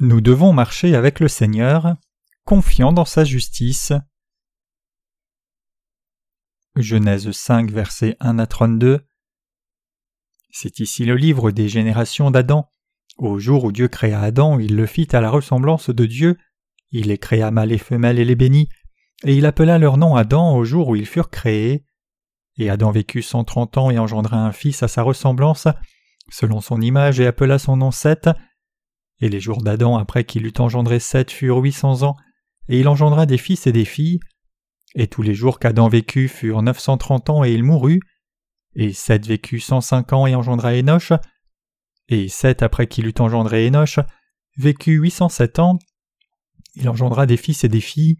Nous devons marcher avec le Seigneur, confiant dans sa justice. Genèse 5, versets 1 à 32. C'est ici le livre des générations d'Adam. Au jour où Dieu créa Adam, il le fit à la ressemblance de Dieu, il les créa mâles et femelles et les bénit, et il appela leur nom Adam au jour où ils furent créés. Et Adam vécut cent trente ans et engendra un fils à sa ressemblance, selon son image, et appela son nom Seth. Et les jours d'Adam après qu'il eut engendré Seth furent huit cents ans, et il engendra des fils et des filles. Et tous les jours qu'Adam vécut furent neuf cent trente ans, et il mourut. Et Seth vécut cent cinq ans et engendra Enoch. Et Seth après qu'il eut engendré Enoch vécut huit cent sept ans. Il engendra des fils et des filles.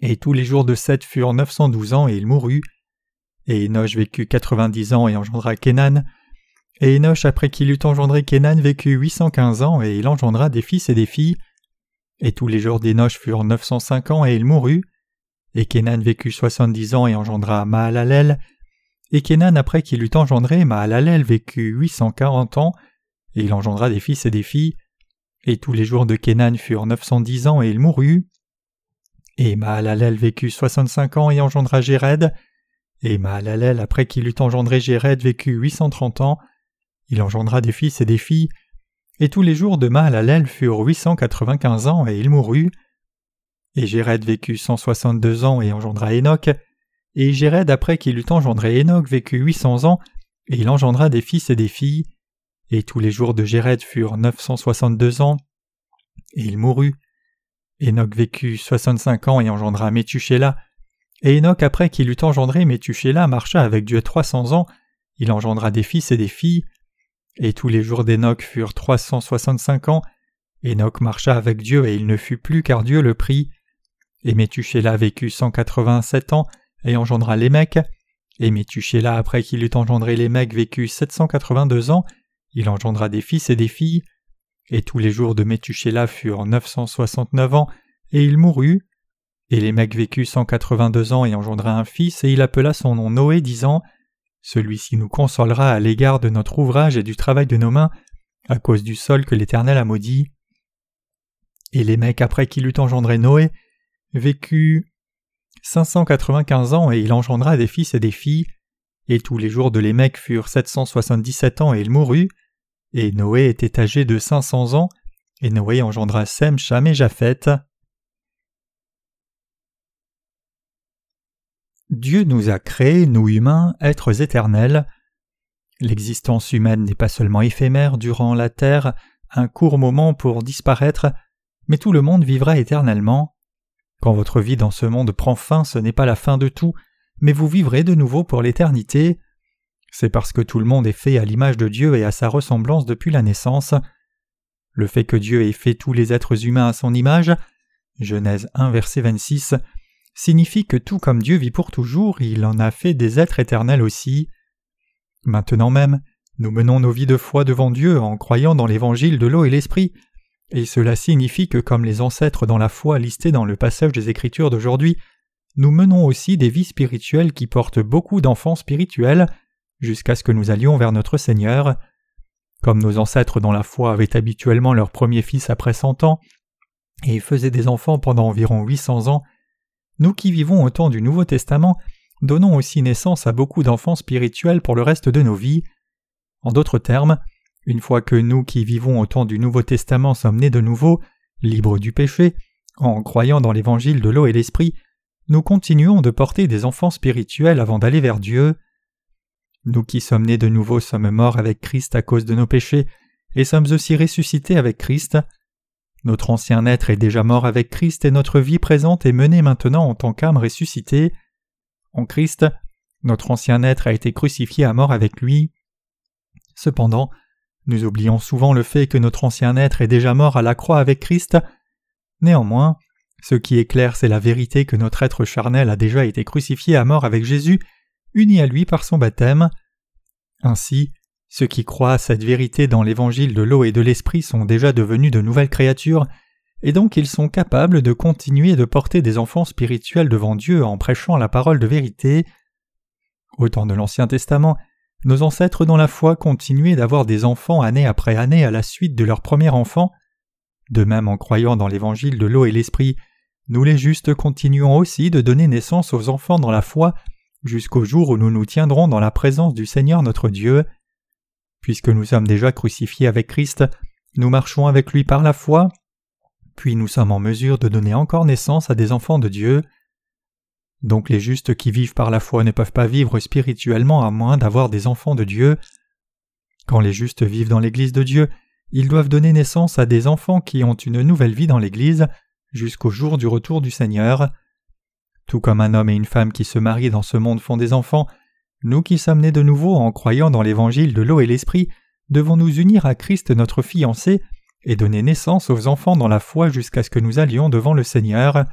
Et tous les jours de Seth furent neuf cent douze ans, et il mourut. Et Enoch vécut quatre-vingt-dix ans et engendra Kenan. Et Enoch, après qu'il eut engendré Kenan, vécut huit cent quinze ans, et il engendra des fils et des filles. Et tous les jours d'Enoch furent neuf cent cinq ans, et il mourut. Et Kenan vécut soixante-dix ans et engendra Mahalalel. Et Kenan, après qu'il eut engendré Mahalalel, vécut huit cent quarante ans, et il engendra des fils et des filles. Et tous les jours de Kenan furent neuf cent dix ans, et il mourut. Et Mahalalel vécut soixante-cinq ans et engendra Jéred. Et Mahalalel, après qu'il eut engendré Jéred, vécut huit cent trente ans. Il engendra des fils et des filles. Et tous les jours de Mahalalel furent huit cent quatre-vingt-quinze ans, et il mourut. Et Jéred vécut cent soixante-deux ans et engendra Enoch. Et Jéred, après qu'il eut engendré Enoch, vécut huit cents ans, et il engendra des fils et des filles. Et tous les jours de Jéred furent neuf cent soixante-deux ans, et il mourut. Enoch vécut soixante-cinq ans et engendra Métuchéla. Et Enoch, après qu'il eut engendré Métuchéla, marcha avec Dieu trois cents ans, il engendra des fils et des filles. Et tous les jours d'Enoch furent trois cent soixante-cinq ans. Enoch marcha avec Dieu et il ne fut plus car Dieu le prit. Et Métuchéla vécut cent quatre-vingt-sept ans et engendra Lémec. Et Métuchéla, après qu'il eut engendré Lémec, vécut sept cent quatre-vingt-deux ans. Il engendra des fils et des filles. Et tous les jours de Métuchéla furent neuf cent soixante-neuf ans, et il mourut. Et Lémec vécut cent quatre-vingt-deux ans et engendra un fils, et il appela son nom Noé, disant Celui-ci nous consolera à l'égard de notre ouvrage et du travail de nos mains, à cause du sol que l'Éternel a maudit. Et Lémec, après qu'il eut engendré Noé, vécut cinq cent quatre-vingt-quinze ans, et il engendra des fils et des filles. Et tous les jours de Lémec furent sept cent soixante-dix-sept ans, et il mourut. Et Noé était âgé de cinq cents ans, et Noé engendra Sem, Cham et Japheth. Dieu nous a créés, nous humains, êtres éternels. L'existence humaine n'est pas seulement éphémère durant la terre, un court moment pour disparaître, mais tout le monde vivra éternellement. Quand votre vie dans ce monde prend fin, ce n'est pas la fin de tout, mais vous vivrez de nouveau pour l'éternité. C'est parce que tout le monde est fait à l'image de Dieu et à sa ressemblance depuis la naissance. Le fait que Dieu ait fait tous les êtres humains à son image, Genèse 1 verset 26, signifie que tout comme Dieu vit pour toujours, il en a fait des êtres éternels aussi. Maintenant même, nous menons nos vies de foi devant Dieu en croyant dans l'évangile de l'eau et l'esprit, et cela signifie que comme les ancêtres dans la foi listés dans le passage des Écritures d'aujourd'hui, nous menons aussi des vies spirituelles qui portent beaucoup d'enfants spirituels, jusqu'à ce que nous allions vers notre Seigneur. Comme nos ancêtres dans la foi avaient habituellement leur premier fils après cent ans, et faisaient des enfants pendant environ huit cents ans, nous qui vivons au temps du Nouveau Testament donnons aussi naissance à beaucoup d'enfants spirituels pour le reste de nos vies. En d'autres termes, une fois que nous qui vivons au temps du Nouveau Testament sommes nés de nouveau, libres du péché, en croyant dans l'évangile de l'eau et l'esprit, nous continuons de porter des enfants spirituels avant d'aller vers Dieu. Nous qui sommes nés de nouveau sommes morts avec Christ à cause de nos péchés, et sommes aussi ressuscités avec Christ. Notre ancien être est déjà mort avec Christ et notre vie présente est menée maintenant en tant qu'âme ressuscitée. En Christ, notre ancien être a été crucifié à mort avec lui. Cependant, nous oublions souvent le fait que notre ancien être est déjà mort à la croix avec Christ. Néanmoins, ce qui est clair, c'est la vérité que notre être charnel a déjà été crucifié à mort avec Jésus unis à lui par son baptême. Ainsi, ceux qui croient à cette vérité dans l'évangile de l'eau et de l'esprit sont déjà devenus de nouvelles créatures, et donc ils sont capables de continuer de porter des enfants spirituels devant Dieu en prêchant la parole de vérité. Au temps de l'Ancien Testament, nos ancêtres dans la foi continuaient d'avoir des enfants année après année à la suite de leur premier enfant. De même en croyant dans l'évangile de l'eau et l'esprit, nous les justes continuons aussi de donner naissance aux enfants dans la foi jusqu'au jour où nous nous tiendrons dans la présence du Seigneur notre Dieu. Puisque nous sommes déjà crucifiés avec Christ, nous marchons avec lui par la foi, puis nous sommes en mesure de donner encore naissance à des enfants de Dieu. Donc les justes qui vivent par la foi ne peuvent pas vivre spirituellement à moins d'avoir des enfants de Dieu. Quand les justes vivent dans l'Église de Dieu, ils doivent donner naissance à des enfants qui ont une nouvelle vie dans l'Église jusqu'au jour du retour du Seigneur. Tout comme un homme et une femme qui se marient dans ce monde font des enfants, nous qui sommes nés de nouveau en croyant dans l'évangile de l'eau et l'esprit, devons nous unir à Christ notre fiancé et donner naissance aux enfants dans la foi jusqu'à ce que nous allions devant le Seigneur.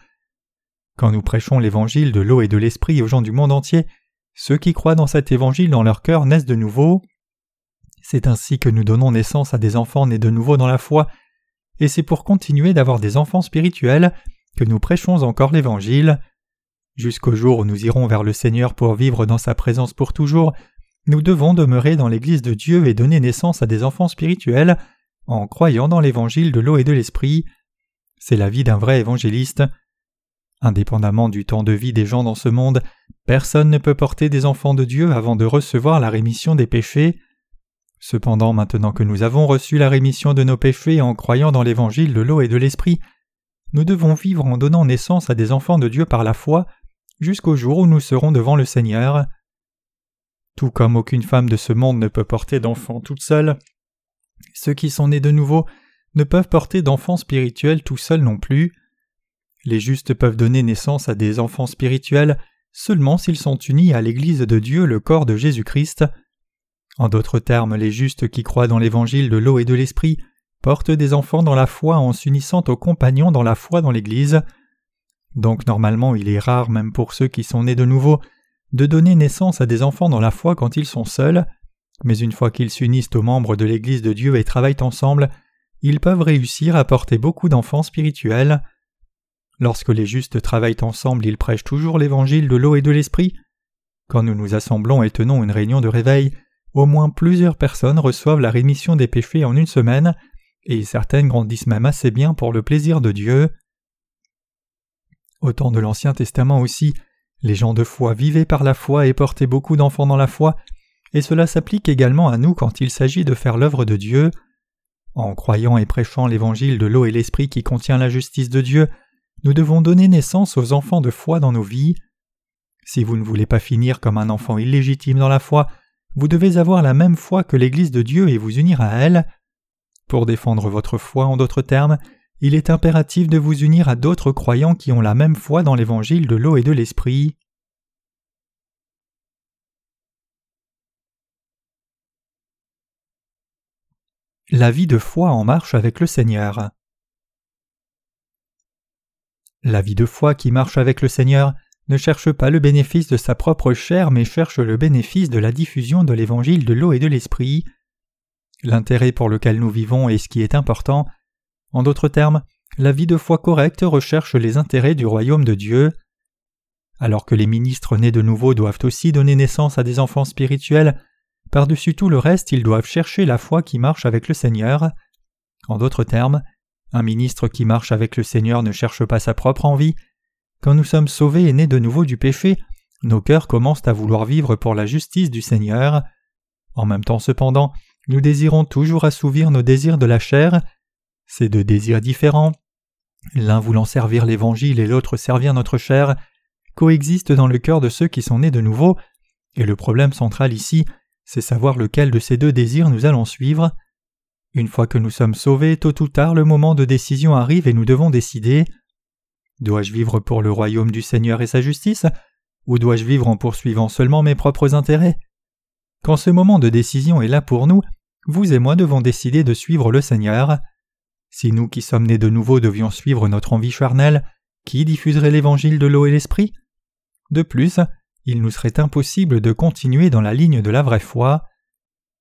Quand nous prêchons l'évangile de l'eau et de l'esprit aux gens du monde entier, ceux qui croient dans cet évangile dans leur cœur naissent de nouveau. C'est ainsi que nous donnons naissance à des enfants nés de nouveau dans la foi, et c'est pour continuer d'avoir des enfants spirituels que nous prêchons encore l'Évangile. Jusqu'au jour où nous irons vers le Seigneur pour vivre dans sa présence pour toujours, nous devons demeurer dans l'Église de Dieu et donner naissance à des enfants spirituels en croyant dans l'Évangile de l'eau et de l'Esprit. C'est la vie d'un vrai évangéliste. Indépendamment du temps de vie des gens dans ce monde, personne ne peut porter des enfants de Dieu avant de recevoir la rémission des péchés. Cependant, maintenant que nous avons reçu la rémission de nos péchés en croyant dans l'évangile de l'eau et de l'esprit, nous devons vivre en donnant naissance à des enfants de Dieu par la foi jusqu'au jour où nous serons devant le Seigneur. Tout comme aucune femme de ce monde ne peut porter d'enfants toute seule, ceux qui sont nés de nouveau ne peuvent porter d'enfants spirituels tout seuls non plus. Les justes peuvent donner naissance à des enfants spirituels seulement s'ils sont unis à l'Église de Dieu, le corps de Jésus-Christ. En d'autres termes, les justes qui croient dans l'évangile de l'eau et de l'esprit portent des enfants dans la foi en s'unissant aux compagnons dans la foi dans l'Église. Donc normalement il est rare, même pour ceux qui sont nés de nouveau, de donner naissance à des enfants dans la foi quand ils sont seuls, mais une fois qu'ils s'unissent aux membres de l'Église de Dieu et travaillent ensemble, ils peuvent réussir à porter beaucoup d'enfants spirituels. Lorsque les justes travaillent ensemble, ils prêchent toujours l'évangile de l'eau et de l'esprit. Quand nous nous assemblons et tenons une réunion de réveil, au moins plusieurs personnes reçoivent la rémission des péchés en une semaine, et certaines grandissent même assez bien pour le plaisir de Dieu. Au de l'Ancien Testament aussi, les gens de foi vivaient par la foi et portaient beaucoup d'enfants dans la foi, et cela s'applique également à nous quand il s'agit de faire l'œuvre de Dieu. En croyant et prêchant l'évangile de l'eau et l'esprit qui contient la justice de Dieu, nous devons donner naissance aux enfants de foi dans nos vies. Si vous ne voulez pas finir comme un enfant illégitime dans la foi, vous devez avoir la même foi que l'Église de Dieu et vous unir à elle. Pour défendre votre foi, en d'autres termes, il est impératif de vous unir à d'autres croyants qui ont la même foi dans l'Évangile de l'eau et de l'Esprit. La vie de foi en marche avec le Seigneur. La vie de foi qui marche avec le Seigneur ne cherche pas le bénéfice de sa propre chair, mais cherche le bénéfice de la diffusion de l'évangile de l'eau et de l'esprit. L'intérêt pour lequel nous vivons est ce qui est important. En d'autres termes, la vie de foi correcte recherche les intérêts du royaume de Dieu. Alors que les ministres nés de nouveau doivent aussi donner naissance à des enfants spirituels, par-dessus tout le reste, ils doivent chercher la foi qui marche avec le Seigneur. En d'autres termes, un ministre qui marche avec le Seigneur ne cherche pas sa propre envie, quand nous sommes sauvés et nés de nouveau du péché, nos cœurs commencent à vouloir vivre pour la justice du Seigneur. En même temps cependant, nous désirons toujours assouvir nos désirs de la chair. Ces deux désirs différents, l'un voulant servir l'Évangile et l'autre servir notre chair, coexistent dans le cœur de ceux qui sont nés de nouveau, et le problème central ici, c'est savoir lequel de ces deux désirs nous allons suivre. Une fois que nous sommes sauvés, tôt ou tard le moment de décision arrive et nous devons décider. Dois-je vivre pour le royaume du Seigneur et sa justice, ou dois-je vivre en poursuivant seulement mes propres intérêts? Quand ce moment de décision est là pour nous, vous et moi devons décider de suivre le Seigneur. Si nous qui sommes nés de nouveau devions suivre notre envie charnelle, qui diffuserait l'évangile de l'eau et l'esprit? De plus, il nous serait impossible de continuer dans la ligne de la vraie foi.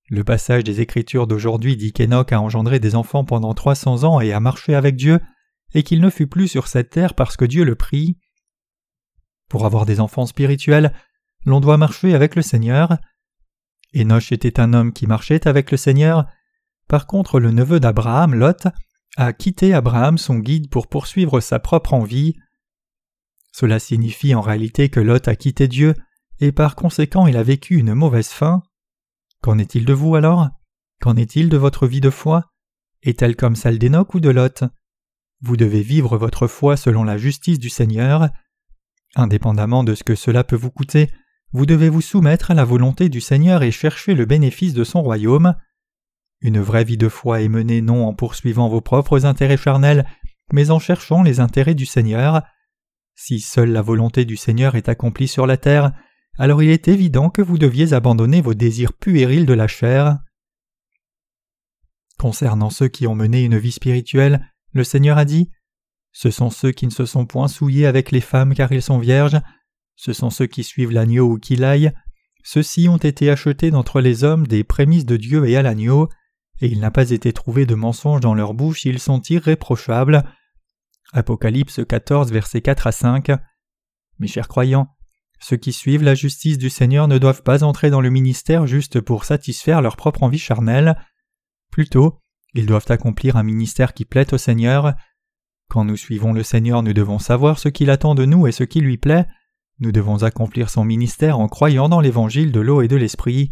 Le passage des Écritures d'aujourd'hui dit qu'Enoch a engendré des enfants pendant trois cents ans et a marché avec Dieu, et qu'il ne fut plus sur cette terre parce que Dieu le prie. Pour avoir des enfants spirituels, l'on doit marcher avec le Seigneur. Enoch était un homme qui marchait avec le Seigneur. Par contre, le neveu d'Abraham, Lot, a quitté Abraham son guide pour poursuivre sa propre envie. Cela signifie en réalité que Lot a quitté Dieu et par conséquent il a vécu une mauvaise fin. Qu'en est-il de vous alors? Qu'en est-il de votre vie de foi? Est-elle comme celle d'Enoch ou de Lot? Vous devez vivre votre foi selon la justice du Seigneur. Indépendamment de ce que cela peut vous coûter, vous devez vous soumettre à la volonté du Seigneur et chercher le bénéfice de son royaume. Une vraie vie de foi est menée non en poursuivant vos propres intérêts charnels, mais en cherchant les intérêts du Seigneur. Si seule la volonté du Seigneur est accomplie sur la terre, alors il est évident que vous deviez abandonner vos désirs puérils de la chair. Concernant ceux qui ont mené une vie spirituelle, le Seigneur a dit Ce sont ceux qui ne se sont point souillés avec les femmes car ils sont vierges, ce sont ceux qui suivent l'agneau ou qui l'aillent, ceux-ci ont été achetés d'entre les hommes des prémices de Dieu et à l'agneau, et il n'a pas été trouvé de mensonge dans leur bouche, ils sont irréprochables. Apocalypse 14, versets 4 à 5. Mes chers croyants, ceux qui suivent la justice du Seigneur ne doivent pas entrer dans le ministère juste pour satisfaire leur propre envie charnelle. Plutôt, ils doivent accomplir un ministère qui plaît au Seigneur. Quand nous suivons le Seigneur, nous devons savoir ce qu'il attend de nous et ce qui lui plaît. Nous devons accomplir son ministère en croyant dans l'évangile de l'eau et de l'esprit.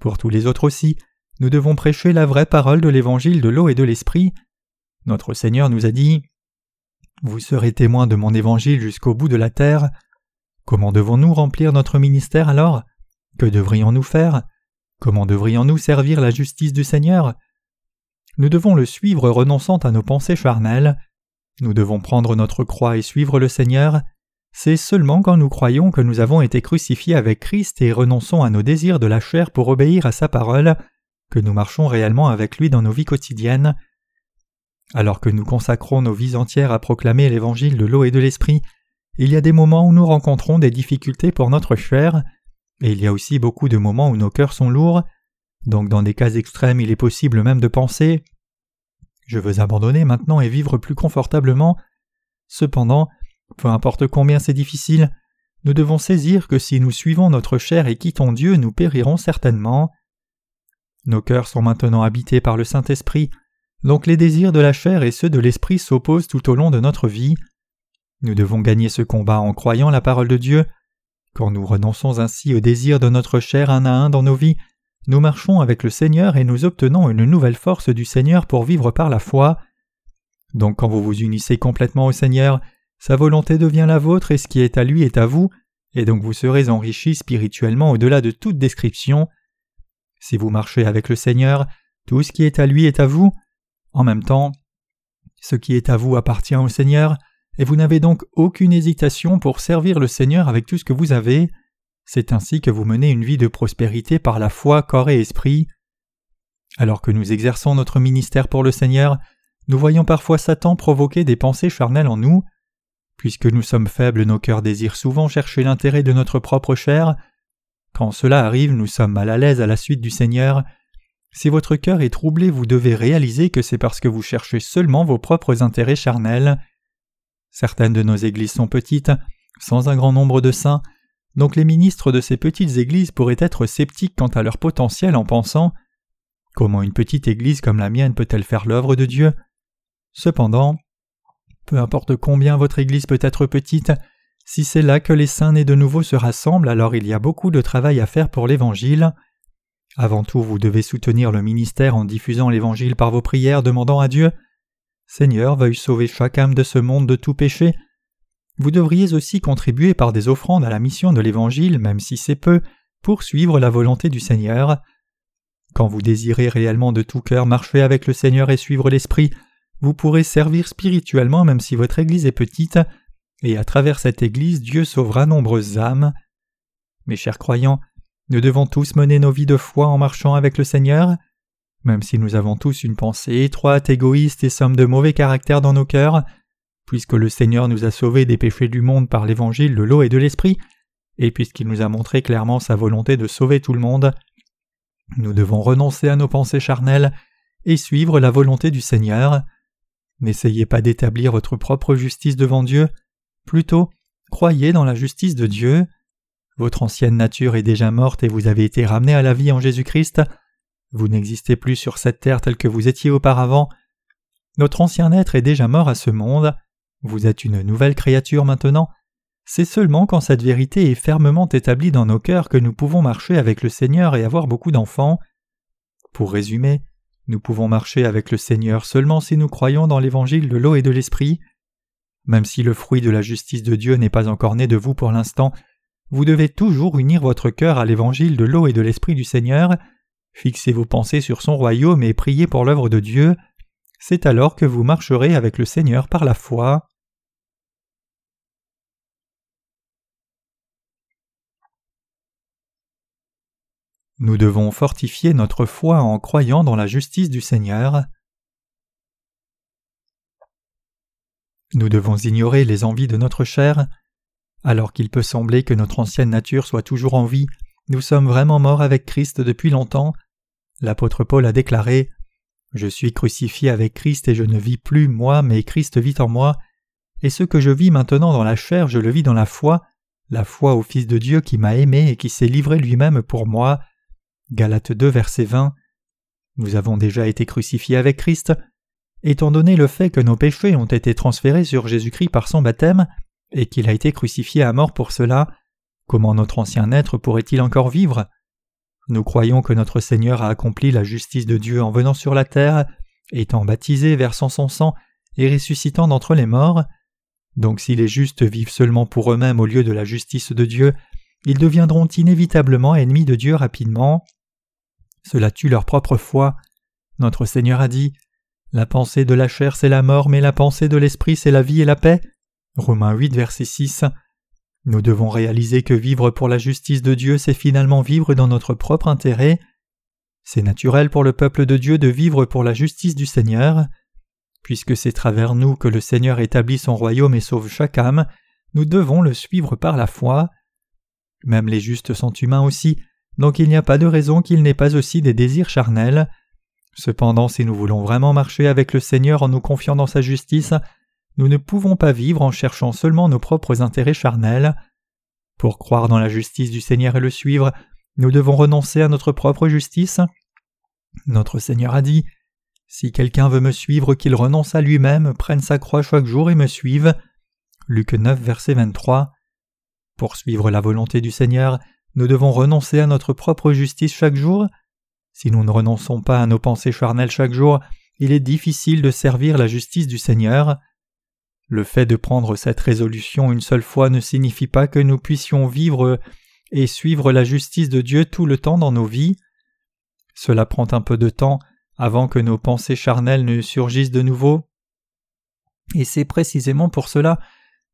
Pour tous les autres aussi, nous devons prêcher la vraie parole de l'évangile de l'eau et de l'esprit. Notre Seigneur nous a dit Vous serez témoins de mon évangile jusqu'au bout de la terre. Comment devons-nous remplir notre ministère alors? Que devrions-nous faire? Comment devrions-nous servir la justice du Seigneur? Nous devons le suivre renonçant à nos pensées charnelles. Nous devons prendre notre croix et suivre le Seigneur. C'est seulement quand nous croyons que nous avons été crucifiés avec Christ et renonçons à nos désirs de la chair pour obéir à sa parole que nous marchons réellement avec lui dans nos vies quotidiennes. Alors que nous consacrons nos vies entières à proclamer l'évangile de l'eau et de l'esprit, il y a des moments où nous rencontrons des difficultés pour notre chair, et il y a aussi beaucoup de moments où nos cœurs sont lourds, donc dans des cas extrêmes il est possible même de penser Je veux abandonner maintenant et vivre plus confortablement. Cependant, peu importe combien c'est difficile, nous devons saisir que si nous suivons notre chair et quittons Dieu, nous périrons certainement. Nos cœurs sont maintenant habités par le Saint-Esprit, donc les désirs de la chair et ceux de l'Esprit s'opposent tout au long de notre vie. Nous devons gagner ce combat en croyant la parole de Dieu. Quand nous renonçons ainsi aux désirs de notre chair un à un dans nos vies, nous marchons avec le Seigneur et nous obtenons une nouvelle force du Seigneur pour vivre par la foi. Donc quand vous vous unissez complètement au Seigneur, sa volonté devient la vôtre et ce qui est à lui est à vous, et donc vous serez enrichis spirituellement au-delà de toute description. Si vous marchez avec le Seigneur, tout ce qui est à lui est à vous. En même temps, ce qui est à vous appartient au Seigneur, et vous n'avez donc aucune hésitation pour servir le Seigneur avec tout ce que vous avez. C'est ainsi que vous menez une vie de prospérité par la foi, corps et esprit. Alors que nous exerçons notre ministère pour le Seigneur, nous voyons parfois Satan provoquer des pensées charnelles en nous. Puisque nous sommes faibles, nos cœurs désirent souvent chercher l'intérêt de notre propre chair, quand cela arrive, nous sommes mal à l'aise à la suite du Seigneur. Si votre cœur est troublé, vous devez réaliser que c'est parce que vous cherchez seulement vos propres intérêts charnels. Certaines de nos églises sont petites, sans un grand nombre de saints, donc les ministres de ces petites églises pourraient être sceptiques quant à leur potentiel en pensant Comment une petite église comme la mienne peut-elle faire l'œuvre de Dieu? Cependant, peu importe combien votre église peut être petite, si c'est là que les saints nés de nouveau se rassemblent, alors il y a beaucoup de travail à faire pour l'Évangile. Avant tout, vous devez soutenir le ministère en diffusant l'Évangile par vos prières, demandant à Dieu Seigneur, veuille sauver chaque âme de ce monde de tout péché. Vous devriez aussi contribuer par des offrandes à la mission de l'Évangile, même si c'est peu, pour suivre la volonté du Seigneur. Quand vous désirez réellement de tout cœur marcher avec le Seigneur et suivre l'Esprit, vous pourrez servir spirituellement même si votre Église est petite, et à travers cette Église Dieu sauvera nombreuses âmes. Mes chers croyants, nous devons tous mener nos vies de foi en marchant avec le Seigneur. Même si nous avons tous une pensée étroite, égoïste et sommes de mauvais caractère dans nos cœurs, puisque le Seigneur nous a sauvés des péchés du monde par l'évangile de l'eau et de l'esprit, et puisqu'il nous a montré clairement sa volonté de sauver tout le monde, nous devons renoncer à nos pensées charnelles et suivre la volonté du Seigneur. N'essayez pas d'établir votre propre justice devant Dieu, Plutôt, croyez dans la justice de Dieu. Votre ancienne nature est déjà morte et vous avez été ramené à la vie en Jésus-Christ. Vous n'existez plus sur cette terre telle que vous étiez auparavant. Notre ancien être est déjà mort à ce monde. Vous êtes une nouvelle créature maintenant. C'est seulement quand cette vérité est fermement établie dans nos cœurs que nous pouvons marcher avec le Seigneur et avoir beaucoup d'enfants. Pour résumer, nous pouvons marcher avec le Seigneur seulement si nous croyons dans l'évangile de l'eau et de l'esprit. Même si le fruit de la justice de Dieu n'est pas encore né de vous pour l'instant, vous devez toujours unir votre cœur à l'évangile de l'eau et de l'esprit du Seigneur, fixer vos pensées sur son royaume et prier pour l'œuvre de Dieu. C'est alors que vous marcherez avec le Seigneur par la foi. Nous devons fortifier notre foi en croyant dans la justice du Seigneur. Nous devons ignorer les envies de notre chair. Alors qu'il peut sembler que notre ancienne nature soit toujours en vie, nous sommes vraiment morts avec Christ depuis longtemps. L'apôtre Paul a déclaré Je suis crucifié avec Christ et je ne vis plus moi, mais Christ vit en moi, et ce que je vis maintenant dans la chair, je le vis dans la foi, la foi au Fils de Dieu qui m'a aimé et qui s'est livré lui-même pour moi. Galates 2, verset 20. Nous avons déjà été crucifiés avec Christ. Étant donné le fait que nos péchés ont été transférés sur Jésus-Christ par son baptême, et qu'il a été crucifié à mort pour cela, comment notre ancien être pourrait-il encore vivre? Nous croyons que notre Seigneur a accompli la justice de Dieu en venant sur la terre, étant baptisé, versant son sang et ressuscitant d'entre les morts. Donc si les justes vivent seulement pour eux-mêmes au lieu de la justice de Dieu, ils deviendront inévitablement ennemis de Dieu rapidement. Cela tue leur propre foi. Notre Seigneur a dit La pensée de la chair c'est la mort, mais la pensée de l'esprit c'est la vie et la paix. Romains 8, verset 6. Nous devons réaliser que vivre pour la justice de Dieu, c'est finalement vivre dans notre propre intérêt. C'est naturel pour le peuple de Dieu de vivre pour la justice du Seigneur. Puisque c'est travers nous que le Seigneur établit son royaume et sauve chaque âme, nous devons le suivre par la foi. Même les justes sont humains aussi, donc il n'y a pas de raison qu'ils n'aient pas aussi des désirs charnels. Cependant, si nous voulons vraiment marcher avec le Seigneur en nous confiant dans sa justice, nous ne pouvons pas vivre en cherchant seulement nos propres intérêts charnels. Pour croire dans la justice du Seigneur et le suivre, nous devons renoncer à notre propre justice. Notre Seigneur a dit Si quelqu'un veut me suivre, qu'il renonce à lui-même, prenne sa croix chaque jour et me suive. Luc 9, verset 23. Pour suivre la volonté du Seigneur, nous devons renoncer à notre propre justice chaque jour. Si nous ne renonçons pas à nos pensées charnelles chaque jour, il est difficile de servir la justice du Seigneur. Le fait de prendre cette résolution une seule fois ne signifie pas que nous puissions vivre et suivre la justice de Dieu tout le temps dans nos vies. Cela prend un peu de temps avant que nos pensées charnelles ne surgissent de nouveau. Et c'est précisément pour cela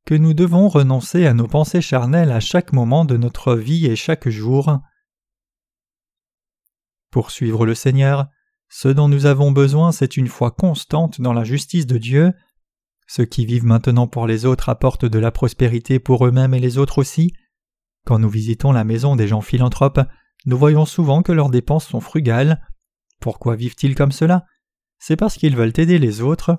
que nous devons renoncer à nos pensées charnelles à chaque moment de notre vie et chaque jour. Pour suivre le Seigneur, ce dont nous avons besoin, c'est une foi constante dans la justice de Dieu. Ceux qui vivent maintenant pour les autres apportent de la prospérité pour eux-mêmes et les autres aussi. Quand nous visitons la maison des gens philanthropes, nous voyons souvent que leurs dépenses sont frugales. Pourquoi vivent-ils comme cela? C'est parce qu'ils veulent aider les autres.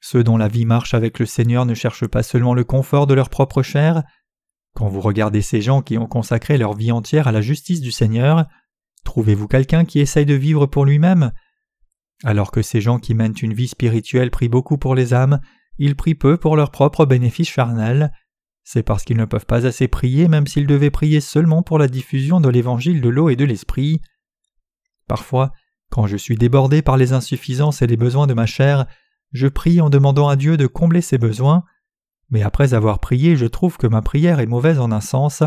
Ceux dont la vie marche avec le Seigneur ne cherchent pas seulement le confort de leur propre chair. Quand vous regardez ces gens qui ont consacré leur vie entière à la justice du Seigneur, trouvez-vous quelqu'un qui essaye de vivre pour lui-même? Alors que ces gens qui mènent une vie spirituelle prient beaucoup pour les âmes, ils prient peu pour leur propre bénéfice charnel. C'est parce qu'ils ne peuvent pas assez prier même s'ils devaient prier seulement pour la diffusion de l'évangile de l'eau et de l'esprit. Parfois, quand je suis débordé par les insuffisances et les besoins de ma chair, je prie en demandant à Dieu de combler ses besoins, mais après avoir prié, je trouve que ma prière est mauvaise en un sens.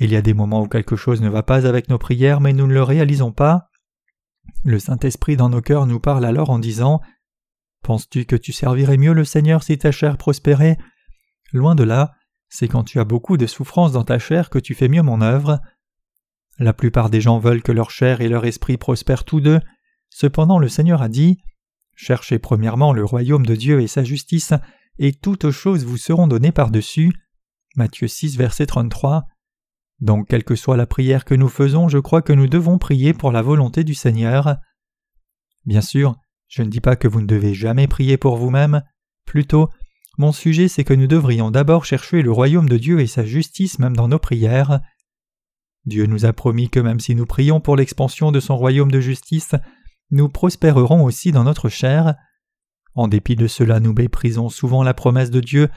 Il y a des moments où quelque chose ne va pas avec nos prières, mais nous ne le réalisons pas. Le Saint-Esprit dans nos cœurs nous parle alors en disant Penses-tu que tu servirais mieux le Seigneur si ta chair prospérait? Loin de là, c'est quand tu as beaucoup de souffrances dans ta chair que tu fais mieux mon œuvre. La plupart des gens veulent que leur chair et leur esprit prospèrent tous deux. Cependant, le Seigneur a dit Cherchez premièrement le royaume de Dieu et sa justice, et toutes choses vous seront données par-dessus. Matthieu 6, verset 33. Donc, quelle que soit la prière que nous faisons, je crois que nous devons prier pour la volonté du Seigneur. Bien sûr, je ne dis pas que vous ne devez jamais prier pour vous-même, plutôt, mon sujet c'est que nous devrions d'abord chercher le royaume de Dieu et sa justice même dans nos prières. Dieu nous a promis que même si nous prions pour l'expansion de son royaume de justice, nous prospérerons aussi dans notre chair. En dépit de cela, nous méprisons souvent la promesse de Dieu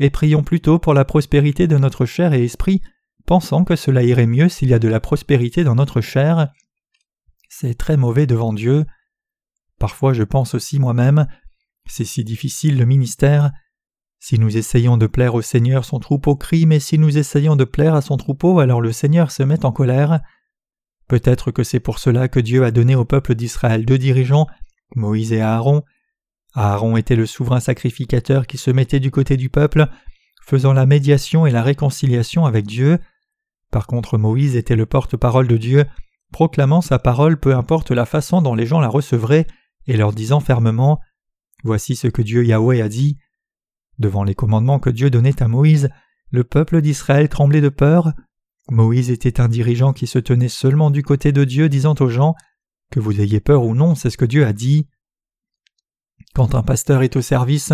et prions plutôt pour la prospérité de notre chair et esprit, pensant que cela irait mieux s'il y a de la prospérité dans notre chair. C'est très mauvais devant Dieu. Parfois je pense aussi moi-même, c'est si difficile le ministère. Si nous essayons de plaire au Seigneur, son troupeau crie, mais si nous essayons de plaire à son troupeau, alors le Seigneur se met en colère. Peut-être que c'est pour cela que Dieu a donné au peuple d'Israël deux dirigeants, Moïse et Aaron. Aaron était le souverain sacrificateur qui se mettait du côté du peuple, faisant la médiation et la réconciliation avec Dieu. Par contre Moïse était le porte-parole de Dieu, proclamant sa parole peu importe la façon dont les gens la recevraient, et leur disant fermement Voici ce que Dieu Yahweh a dit. Devant les commandements que Dieu donnait à Moïse, le peuple d'Israël tremblait de peur. Moïse était un dirigeant qui se tenait seulement du côté de Dieu, disant aux gens Que vous ayez peur ou non, c'est ce que Dieu a dit. Quand un pasteur est au service,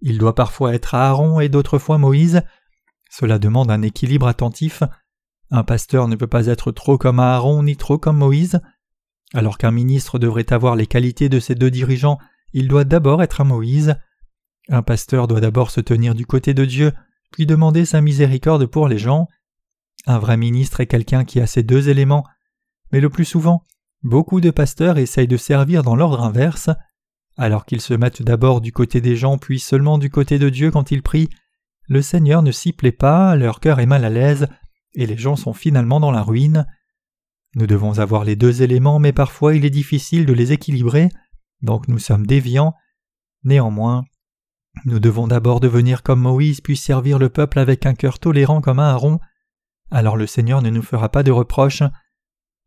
il doit parfois être Aaron et d'autres fois Moïse. Cela demande un équilibre attentif. Un pasteur ne peut pas être trop comme Aaron ni trop comme Moïse. Alors qu'un ministre devrait avoir les qualités de ces deux dirigeants, il doit d'abord être un Moïse. Un pasteur doit d'abord se tenir du côté de Dieu, puis demander sa miséricorde pour les gens. Un vrai ministre est quelqu'un qui a ces deux éléments, mais le plus souvent, beaucoup de pasteurs essayent de servir dans l'ordre inverse. Alors qu'ils se mettent d'abord du côté des gens puis seulement du côté de Dieu quand ils prient, le Seigneur ne s'y plaît pas, leur cœur est mal à l'aise, et les gens sont finalement dans la ruine. Nous devons avoir les deux éléments, mais parfois il est difficile de les équilibrer, donc nous sommes déviants. Néanmoins, nous devons d'abord devenir comme Moïse puis servir le peuple avec un cœur tolérant comme Aaron. Alors le Seigneur ne nous fera pas de reproches.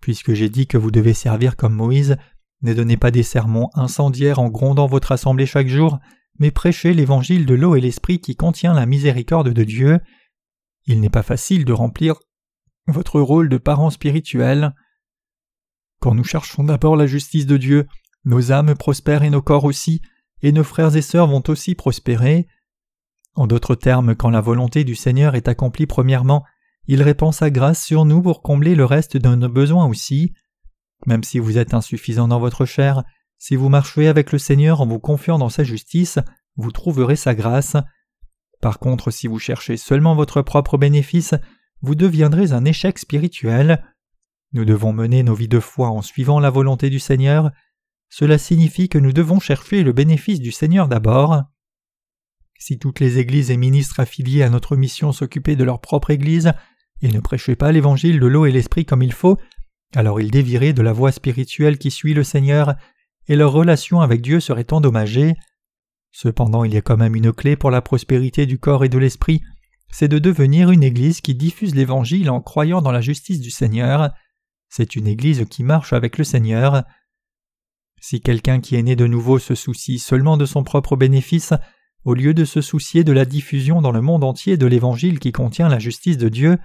Puisque j'ai dit que vous devez servir comme Moïse, ne donnez pas des sermons incendiaires en grondant votre assemblée chaque jour, mais prêchez l'évangile de l'eau et l'esprit qui contient la miséricorde de Dieu. Il n'est pas facile de remplir votre rôle de parent spirituel. Quand nous cherchons d'abord la justice de Dieu, nos âmes prospèrent et nos corps aussi, et nos frères et sœurs vont aussi prospérer. En d'autres termes, quand la volonté du Seigneur est accomplie premièrement, il répand sa grâce sur nous pour combler le reste de nos besoins aussi. Même si vous êtes insuffisant dans votre chair, si vous marchez avec le Seigneur en vous confiant dans sa justice, vous trouverez sa grâce. Par contre, si vous cherchez seulement votre propre bénéfice, vous deviendrez un échec spirituel. Nous devons mener nos vies de foi en suivant la volonté du Seigneur. Cela signifie que nous devons chercher le bénéfice du Seigneur d'abord. Si toutes les églises et ministres affiliés à notre mission s'occupaient de leur propre église et ne prêchaient pas l'évangile de l'eau et l'esprit comme il faut, alors ils dévieraient de la voie spirituelle qui suit le Seigneur, et leur relation avec Dieu serait endommagée. Cependant, il y a quand même une clé pour la prospérité du corps et de l'esprit, c'est de devenir une Église qui diffuse l'Évangile en croyant dans la justice du Seigneur. C'est une Église qui marche avec le Seigneur. Si quelqu'un qui est né de nouveau se soucie seulement de son propre bénéfice, au lieu de se soucier de la diffusion dans le monde entier de l'Évangile qui contient la justice de Dieu,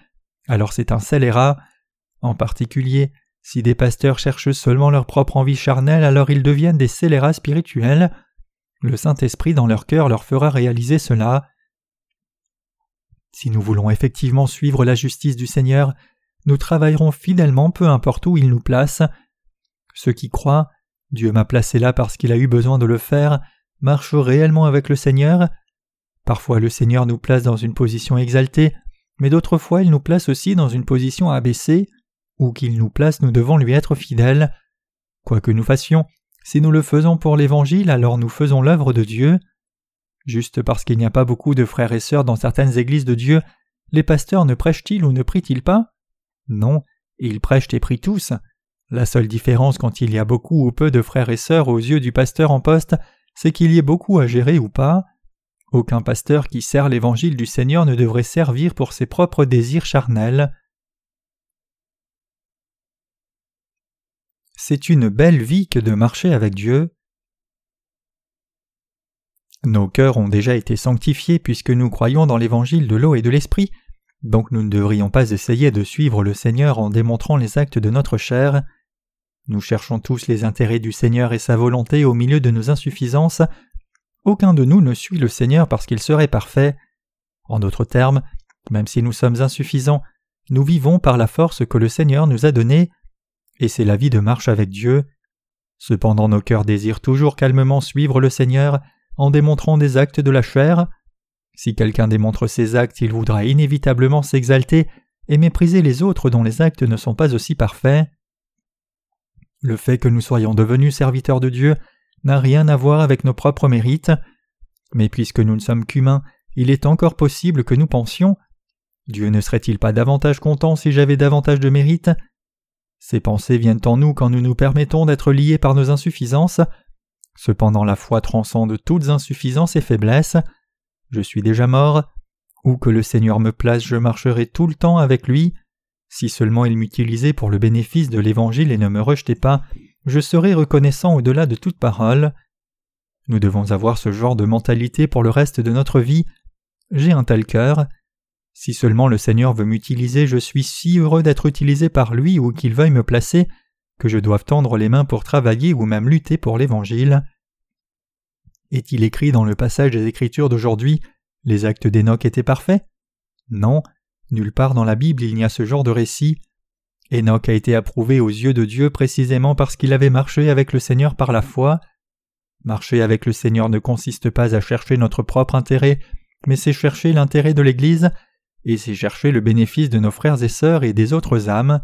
alors c'est un scélérat. En particulier, si des pasteurs cherchent seulement leur propre envie charnelle, alors ils deviennent des scélérats spirituels. Le Saint-Esprit dans leur cœur leur fera réaliser cela. Si nous voulons effectivement suivre la justice du Seigneur, nous travaillerons fidèlement peu importe où il nous place. Ceux qui croient Dieu m'a placé là parce qu'il a eu besoin de le faire, marchent réellement avec le Seigneur. Parfois le Seigneur nous place dans une position exaltée, mais d'autres fois il nous place aussi dans une position abaissée. Où qu'il nous place, nous devons lui être fidèles. Quoi que nous fassions, si nous le faisons pour l'Évangile, alors nous faisons l'œuvre de Dieu. Juste parce qu'il n'y a pas beaucoup de frères et sœurs dans certaines églises de Dieu, les pasteurs ne prêchent-ils ou ne prient-ils pas? Non, ils prêchent et prient tous. La seule différence quand il y a beaucoup ou peu de frères et sœurs aux yeux du pasteur en poste, c'est qu'il y ait beaucoup à gérer ou pas. Aucun pasteur qui sert l'évangile du Seigneur ne devrait servir pour ses propres désirs charnels. C'est une belle vie que de marcher avec Dieu. Nos cœurs ont déjà été sanctifiés puisque nous croyons dans l'évangile de l'eau et de l'esprit, donc nous ne devrions pas essayer de suivre le Seigneur en démontrant les actes de notre chair. Nous cherchons tous les intérêts du Seigneur et sa volonté au milieu de nos insuffisances. Aucun de nous ne suit le Seigneur parce qu'il serait parfait. En d'autres termes, même si nous sommes insuffisants, nous vivons par la force que le Seigneur nous a donnée et c'est la vie de marche avec Dieu. Cependant nos cœurs désirent toujours calmement suivre le Seigneur, en démontrant des actes de la chair. Si quelqu'un démontre ses actes, il voudra inévitablement s'exalter et mépriser les autres dont les actes ne sont pas aussi parfaits. Le fait que nous soyons devenus serviteurs de Dieu n'a rien à voir avec nos propres mérites, mais puisque nous ne sommes qu'humains, il est encore possible que nous pensions Dieu ne serait-il pas davantage content si j'avais davantage de mérite? Ces pensées viennent en nous quand nous nous permettons d'être liés par nos insuffisances. Cependant la foi transcende toutes insuffisances et faiblesses. Je suis déjà mort. Où que le Seigneur me place, je marcherai tout le temps avec lui. Si seulement il m'utilisait pour le bénéfice de l'Évangile et ne me rejetait pas, je serais reconnaissant au-delà de toute parole. Nous devons avoir ce genre de mentalité pour le reste de notre vie. J'ai un tel cœur. Si seulement le Seigneur veut m'utiliser, je suis si heureux d'être utilisé par lui ou qu'il veuille me placer, que je doive tendre les mains pour travailler ou même lutter pour l'Évangile. Est-il écrit dans le passage des Écritures d'aujourd'hui Les actes d'Enoch étaient parfaits Non, nulle part dans la Bible il n'y a ce genre de récit. Enoch a été approuvé aux yeux de Dieu précisément parce qu'il avait marché avec le Seigneur par la foi. Marcher avec le Seigneur ne consiste pas à chercher notre propre intérêt, mais c'est chercher l'intérêt de l'Église et c'est chercher le bénéfice de nos frères et sœurs et des autres âmes.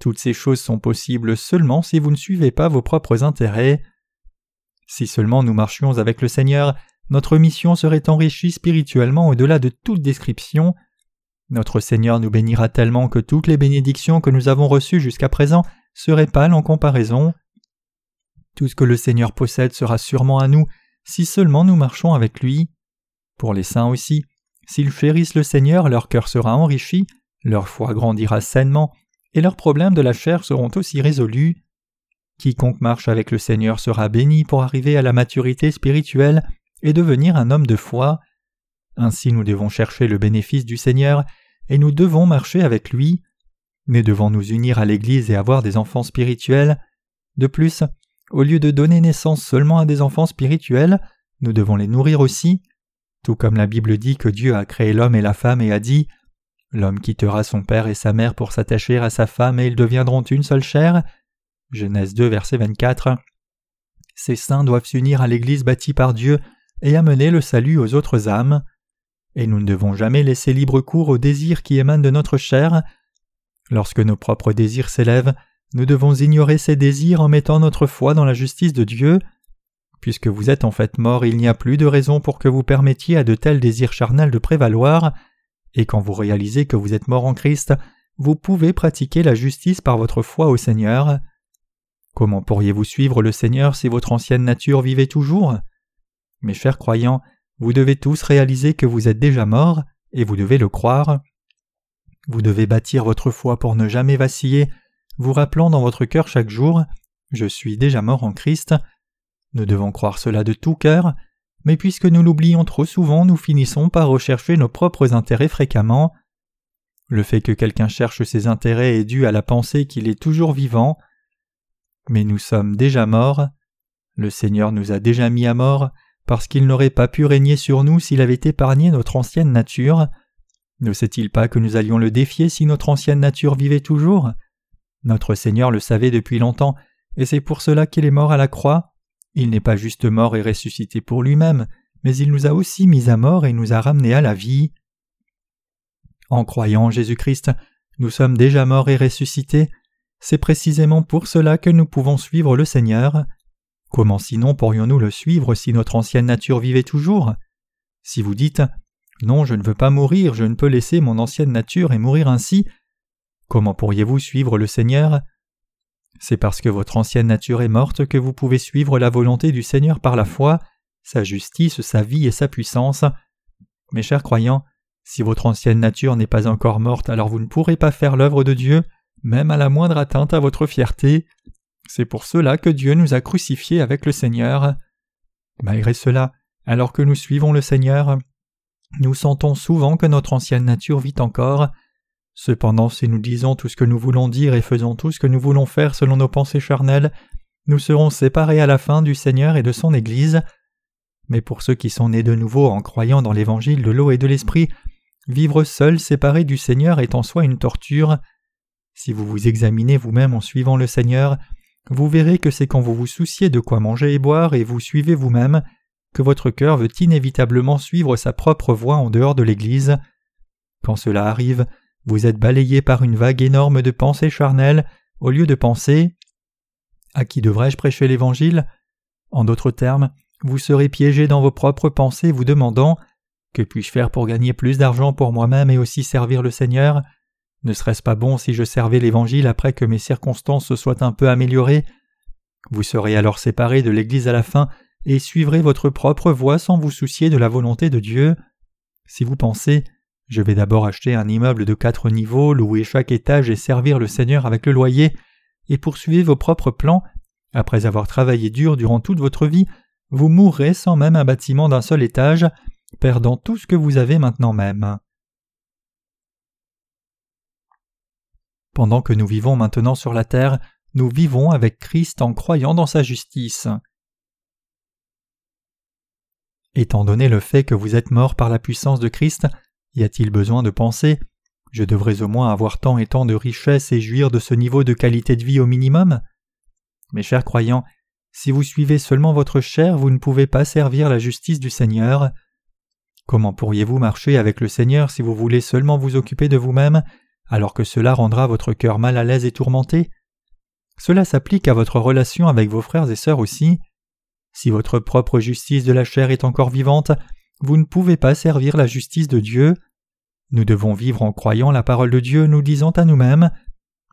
Toutes ces choses sont possibles seulement si vous ne suivez pas vos propres intérêts. Si seulement nous marchions avec le Seigneur, notre mission serait enrichie spirituellement au-delà de toute description. Notre Seigneur nous bénira tellement que toutes les bénédictions que nous avons reçues jusqu'à présent seraient pâles en comparaison. Tout ce que le Seigneur possède sera sûrement à nous si seulement nous marchons avec lui. Pour les saints aussi, S'ils chérissent le Seigneur, leur cœur sera enrichi, leur foi grandira sainement, et leurs problèmes de la chair seront aussi résolus. Quiconque marche avec le Seigneur sera béni pour arriver à la maturité spirituelle et devenir un homme de foi. Ainsi nous devons chercher le bénéfice du Seigneur, et nous devons marcher avec lui. Nous devons nous unir à l'Église et avoir des enfants spirituels? De plus, au lieu de donner naissance seulement à des enfants spirituels, nous devons les nourrir aussi. Tout comme la Bible dit que Dieu a créé l'homme et la femme et a dit L'homme quittera son père et sa mère pour s'attacher à sa femme et ils deviendront une seule chair. Genèse 2, verset 24. Ces saints doivent s'unir à l'Église bâtie par Dieu et amener le salut aux autres âmes. Et nous ne devons jamais laisser libre cours aux désirs qui émanent de notre chair. Lorsque nos propres désirs s'élèvent, nous devons ignorer ces désirs en mettant notre foi dans la justice de Dieu. Puisque vous êtes en fait mort, il n'y a plus de raison pour que vous permettiez à de tels désirs charnels de prévaloir, et quand vous réalisez que vous êtes mort en Christ, vous pouvez pratiquer la justice par votre foi au Seigneur. Comment pourriez-vous suivre le Seigneur si votre ancienne nature vivait toujours? Mes chers croyants, vous devez tous réaliser que vous êtes déjà morts, et vous devez le croire. Vous devez bâtir votre foi pour ne jamais vaciller, vous rappelant dans votre cœur chaque jour Je suis déjà mort en Christ, nous devons croire cela de tout cœur, mais puisque nous l'oublions trop souvent, nous finissons par rechercher nos propres intérêts fréquemment. Le fait que quelqu'un cherche ses intérêts est dû à la pensée qu'il est toujours vivant. Mais nous sommes déjà morts. Le Seigneur nous a déjà mis à mort parce qu'il n'aurait pas pu régner sur nous s'il avait épargné notre ancienne nature. Ne sait-il pas que nous allions le défier si notre ancienne nature vivait toujours? Notre Seigneur le savait depuis longtemps, et c'est pour cela qu'il est mort à la croix. Il n'est pas juste mort et ressuscité pour lui-même, mais il nous a aussi mis à mort et nous a ramenés à la vie. En croyant en Jésus-Christ, nous sommes déjà morts et ressuscités. C'est précisément pour cela que nous pouvons suivre le Seigneur. Comment sinon pourrions-nous le suivre si notre ancienne nature vivait toujours? Si vous dites Non, je ne veux pas mourir, je ne peux laisser mon ancienne nature et mourir ainsi, comment pourriez-vous suivre le Seigneur? C'est parce que votre ancienne nature est morte que vous pouvez suivre la volonté du Seigneur par la foi, sa justice, sa vie et sa puissance. Mes chers croyants, si votre ancienne nature n'est pas encore morte, alors vous ne pourrez pas faire l'œuvre de Dieu, même à la moindre atteinte à votre fierté. C'est pour cela que Dieu nous a crucifiés avec le Seigneur. Malgré cela, alors que nous suivons le Seigneur, nous sentons souvent que notre ancienne nature vit encore, Cependant, si nous disons tout ce que nous voulons dire et faisons tout ce que nous voulons faire selon nos pensées charnelles, nous serons séparés à la fin du Seigneur et de son Église. Mais pour ceux qui sont nés de nouveau en croyant dans l'évangile de l'eau et de l'esprit, vivre seul séparé du Seigneur est en soi une torture. Si vous vous examinez vous-même en suivant le Seigneur, vous verrez que c'est quand vous vous souciez de quoi manger et boire et vous suivez vous-même, que votre cœur veut inévitablement suivre sa propre voie en dehors de l'Église. Quand cela arrive, vous êtes balayé par une vague énorme de pensées charnelles au lieu de penser À qui devrais-je prêcher l'Évangile? En d'autres termes, vous serez piégé dans vos propres pensées vous demandant Que puis-je faire pour gagner plus d'argent pour moi-même et aussi servir le Seigneur? Ne serait-ce pas bon si je servais l'Évangile après que mes circonstances se soient un peu améliorées? Vous serez alors séparé de l'Église à la fin et suivrez votre propre voie sans vous soucier de la volonté de Dieu. Si vous pensez je vais d'abord acheter un immeuble de quatre niveaux, louer chaque étage et servir le Seigneur avec le loyer, et poursuivez vos propres plans, après avoir travaillé dur durant toute votre vie, vous mourrez sans même un bâtiment d'un seul étage, perdant tout ce que vous avez maintenant même. Pendant que nous vivons maintenant sur la terre, nous vivons avec Christ en croyant dans sa justice. Étant donné le fait que vous êtes mort par la puissance de Christ, y a-t-il besoin de penser? Je devrais au moins avoir tant et tant de richesses et jouir de ce niveau de qualité de vie au minimum? Mes chers croyants, si vous suivez seulement votre chair, vous ne pouvez pas servir la justice du Seigneur. Comment pourriez-vous marcher avec le Seigneur si vous voulez seulement vous occuper de vous-même, alors que cela rendra votre cœur mal à l'aise et tourmenté? Cela s'applique à votre relation avec vos frères et sœurs aussi. Si votre propre justice de la chair est encore vivante, vous ne pouvez pas servir la justice de Dieu. Nous devons vivre en croyant la parole de Dieu, nous disant à nous-mêmes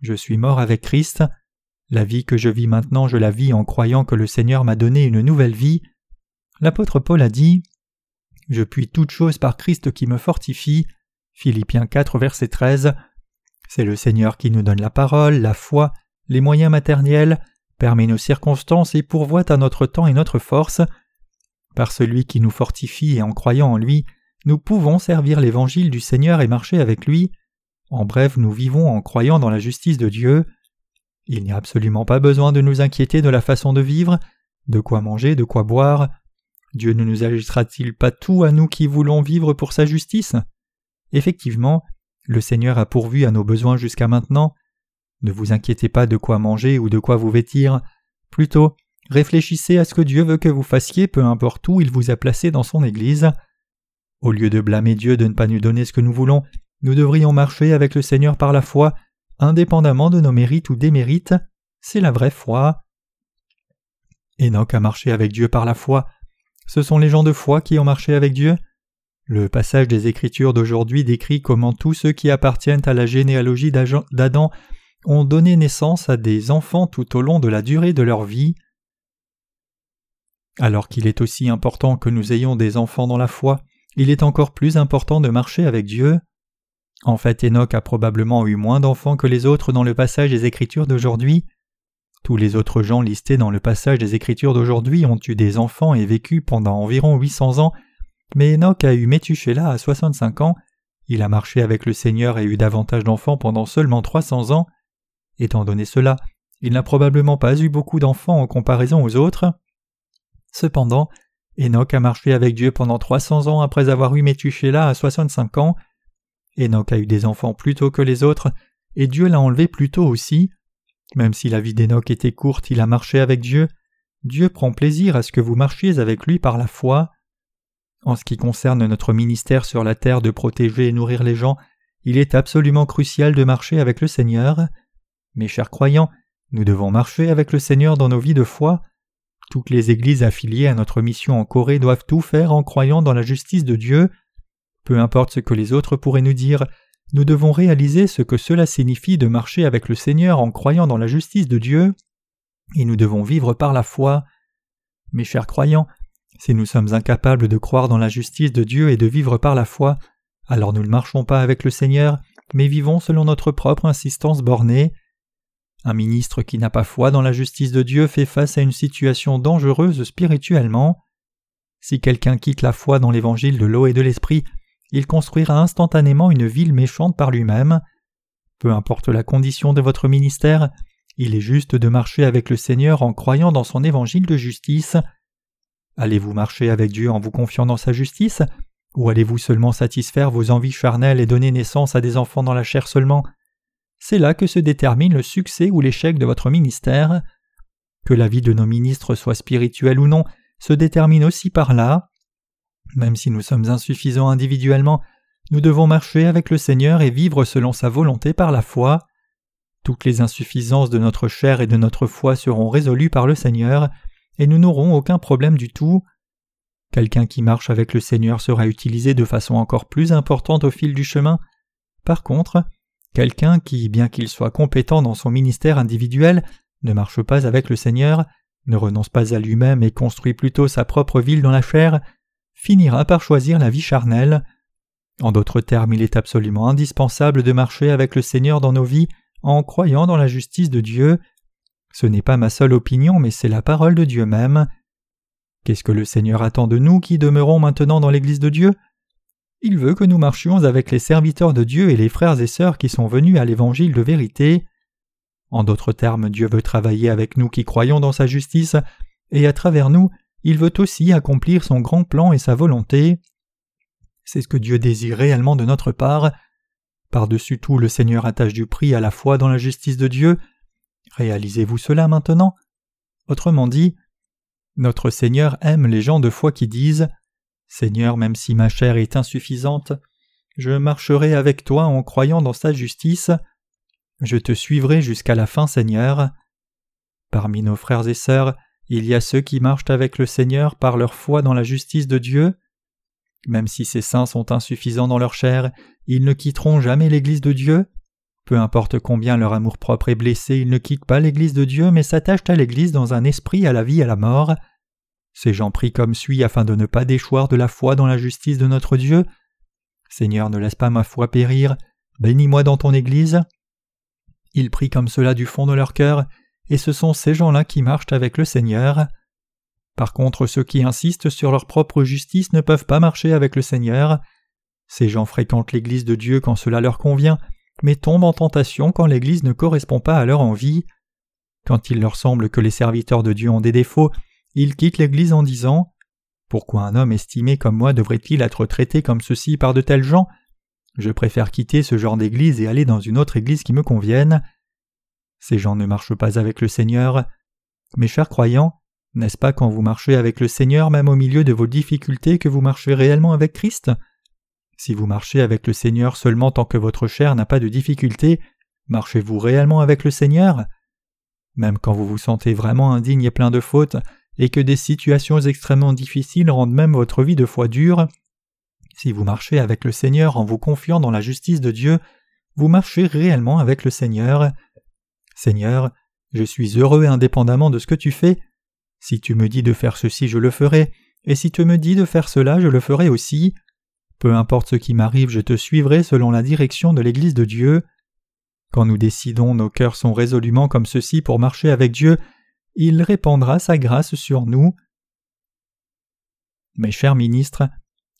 Je suis mort avec Christ. La vie que je vis maintenant, je la vis en croyant que le Seigneur m'a donné une nouvelle vie. L'apôtre Paul a dit Je puis toute chose par Christ qui me fortifie. Philippiens 4, verset 13. C'est le Seigneur qui nous donne la parole, la foi, les moyens matériels, permet nos circonstances et pourvoit à notre temps et notre force. Par celui qui nous fortifie et en croyant en lui, nous pouvons servir l'évangile du Seigneur et marcher avec lui. En bref, nous vivons en croyant dans la justice de Dieu. Il n'y a absolument pas besoin de nous inquiéter de la façon de vivre, de quoi manger, de quoi boire. Dieu ne nous ajoutera-t-il pas tout à nous qui voulons vivre pour sa justice? Effectivement, le Seigneur a pourvu à nos besoins jusqu'à maintenant. Ne vous inquiétez pas de quoi manger ou de quoi vous vêtir. Plutôt, Réfléchissez à ce que Dieu veut que vous fassiez, peu importe où il vous a placé dans son Église. Au lieu de blâmer Dieu de ne pas nous donner ce que nous voulons, nous devrions marcher avec le Seigneur par la foi, indépendamment de nos mérites ou démérites. C'est la vraie foi. Enoch a marché avec Dieu par la foi. Ce sont les gens de foi qui ont marché avec Dieu. Le passage des Écritures d'aujourd'hui décrit comment tous ceux qui appartiennent à la généalogie d'Adam ont donné naissance à des enfants tout au long de la durée de leur vie. Alors qu'il est aussi important que nous ayons des enfants dans la foi, il est encore plus important de marcher avec Dieu. En fait, Enoch a probablement eu moins d'enfants que les autres dans le passage des Écritures d'aujourd'hui. Tous les autres gens listés dans le passage des Écritures d'aujourd'hui ont eu des enfants et vécu pendant environ 800 ans, mais Enoch a eu Métuchéla à 65 ans, il a marché avec le Seigneur et eu davantage d'enfants pendant seulement 300 ans. Étant donné cela, il n'a probablement pas eu beaucoup d'enfants en comparaison aux autres. Cependant, Enoch a marché avec Dieu pendant 300 ans après avoir eu Métuchéla à 65 ans. Enoch a eu des enfants plus tôt que les autres, et Dieu l'a enlevé plus tôt aussi. Même si la vie d'Enoch était courte, il a marché avec Dieu. Dieu prend plaisir à ce que vous marchiez avec lui par la foi. En ce qui concerne notre ministère sur la terre de protéger et nourrir les gens, il est absolument crucial de marcher avec le Seigneur. Mes chers croyants, nous devons marcher avec le Seigneur dans nos vies de foi. Toutes les églises affiliées à notre mission en Corée doivent tout faire en croyant dans la justice de Dieu. Peu importe ce que les autres pourraient nous dire, nous devons réaliser ce que cela signifie de marcher avec le Seigneur en croyant dans la justice de Dieu, et nous devons vivre par la foi. Mes chers croyants, si nous sommes incapables de croire dans la justice de Dieu et de vivre par la foi, alors nous ne marchons pas avec le Seigneur, mais vivons selon notre propre insistance bornée. Un ministre qui n'a pas foi dans la justice de Dieu fait face à une situation dangereuse spirituellement. Si quelqu'un quitte la foi dans l'évangile de l'eau et de l'esprit, il construira instantanément une ville méchante par lui-même. Peu importe la condition de votre ministère, il est juste de marcher avec le Seigneur en croyant dans son évangile de justice. Allez-vous marcher avec Dieu en vous confiant dans sa justice, ou allez-vous seulement satisfaire vos envies charnelles et donner naissance à des enfants dans la chair seulement? C'est là que se détermine le succès ou l'échec de votre ministère. Que la vie de nos ministres soit spirituelle ou non, se détermine aussi par là. Même si nous sommes insuffisants individuellement, nous devons marcher avec le Seigneur et vivre selon sa volonté par la foi. Toutes les insuffisances de notre chair et de notre foi seront résolues par le Seigneur, et nous n'aurons aucun problème du tout. Quelqu'un qui marche avec le Seigneur sera utilisé de façon encore plus importante au fil du chemin. Par contre, quelqu'un qui, bien qu'il soit compétent dans son ministère individuel, ne marche pas avec le Seigneur, ne renonce pas à lui-même et construit plutôt sa propre ville dans la chair, finira par choisir la vie charnelle. En d'autres termes, il est absolument indispensable de marcher avec le Seigneur dans nos vies en croyant dans la justice de Dieu. Ce n'est pas ma seule opinion, mais c'est la parole de Dieu même. Qu'est-ce que le Seigneur attend de nous qui demeurons maintenant dans l'Église de Dieu? Il veut que nous marchions avec les serviteurs de Dieu et les frères et sœurs qui sont venus à l'Évangile de vérité. En d'autres termes, Dieu veut travailler avec nous qui croyons dans sa justice, et à travers nous, il veut aussi accomplir son grand plan et sa volonté. C'est ce que Dieu désire réellement de notre part. Par-dessus tout, le Seigneur attache du prix à la foi dans la justice de Dieu. Réalisez-vous cela maintenant? Autrement dit, notre Seigneur aime les gens de foi qui disent Seigneur, même si ma chair est insuffisante, je marcherai avec toi en croyant dans sa justice. Je te suivrai jusqu'à la fin, Seigneur. Parmi nos frères et sœurs, il y a ceux qui marchent avec le Seigneur par leur foi dans la justice de Dieu. Même si ces saints sont insuffisants dans leur chair, ils ne quitteront jamais l'Église de Dieu. Peu importe combien leur amour-propre est blessé, ils ne quittent pas l'Église de Dieu, mais s'attachent à l'Église dans un esprit à la vie et à la mort. Ces gens prient comme suit afin de ne pas déchoir de la foi dans la justice de notre Dieu? Seigneur, ne laisse pas ma foi périr, bénis-moi dans ton Église. Ils prient comme cela du fond de leur cœur, et ce sont ces gens-là qui marchent avec le Seigneur. Par contre, ceux qui insistent sur leur propre justice ne peuvent pas marcher avec le Seigneur. Ces gens fréquentent l'Église de Dieu quand cela leur convient, mais tombent en tentation quand l'Église ne correspond pas à leur envie. Quand il leur semble que les serviteurs de Dieu ont des défauts, ils quittent l'Église en disant Pourquoi un homme estimé comme moi devrait-il être traité comme ceci par de tels gens? Je préfère quitter ce genre d'Église et aller dans une autre Église qui me convienne. Ces gens ne marchent pas avec le Seigneur. Mes chers croyants, n'est-ce pas quand vous marchez avec le Seigneur, même au milieu de vos difficultés, que vous marchez réellement avec Christ? Si vous marchez avec le Seigneur seulement tant que votre chair n'a pas de difficultés, marchez-vous réellement avec le Seigneur? Même quand vous vous sentez vraiment indigne et plein de fautes, et que des situations extrêmement difficiles rendent même votre vie de foi dure, si vous marchez avec le Seigneur en vous confiant dans la justice de Dieu, vous marchez réellement avec le Seigneur. Seigneur, je suis heureux indépendamment de ce que tu fais. Si tu me dis de faire ceci, je le ferai, et si tu me dis de faire cela, je le ferai aussi. Peu importe ce qui m'arrive, je te suivrai selon la direction de l'Église de Dieu. Quand nous décidons, nos cœurs sont résolument comme ceci pour marcher avec Dieu, il répandra sa grâce sur nous. Mes chers ministres,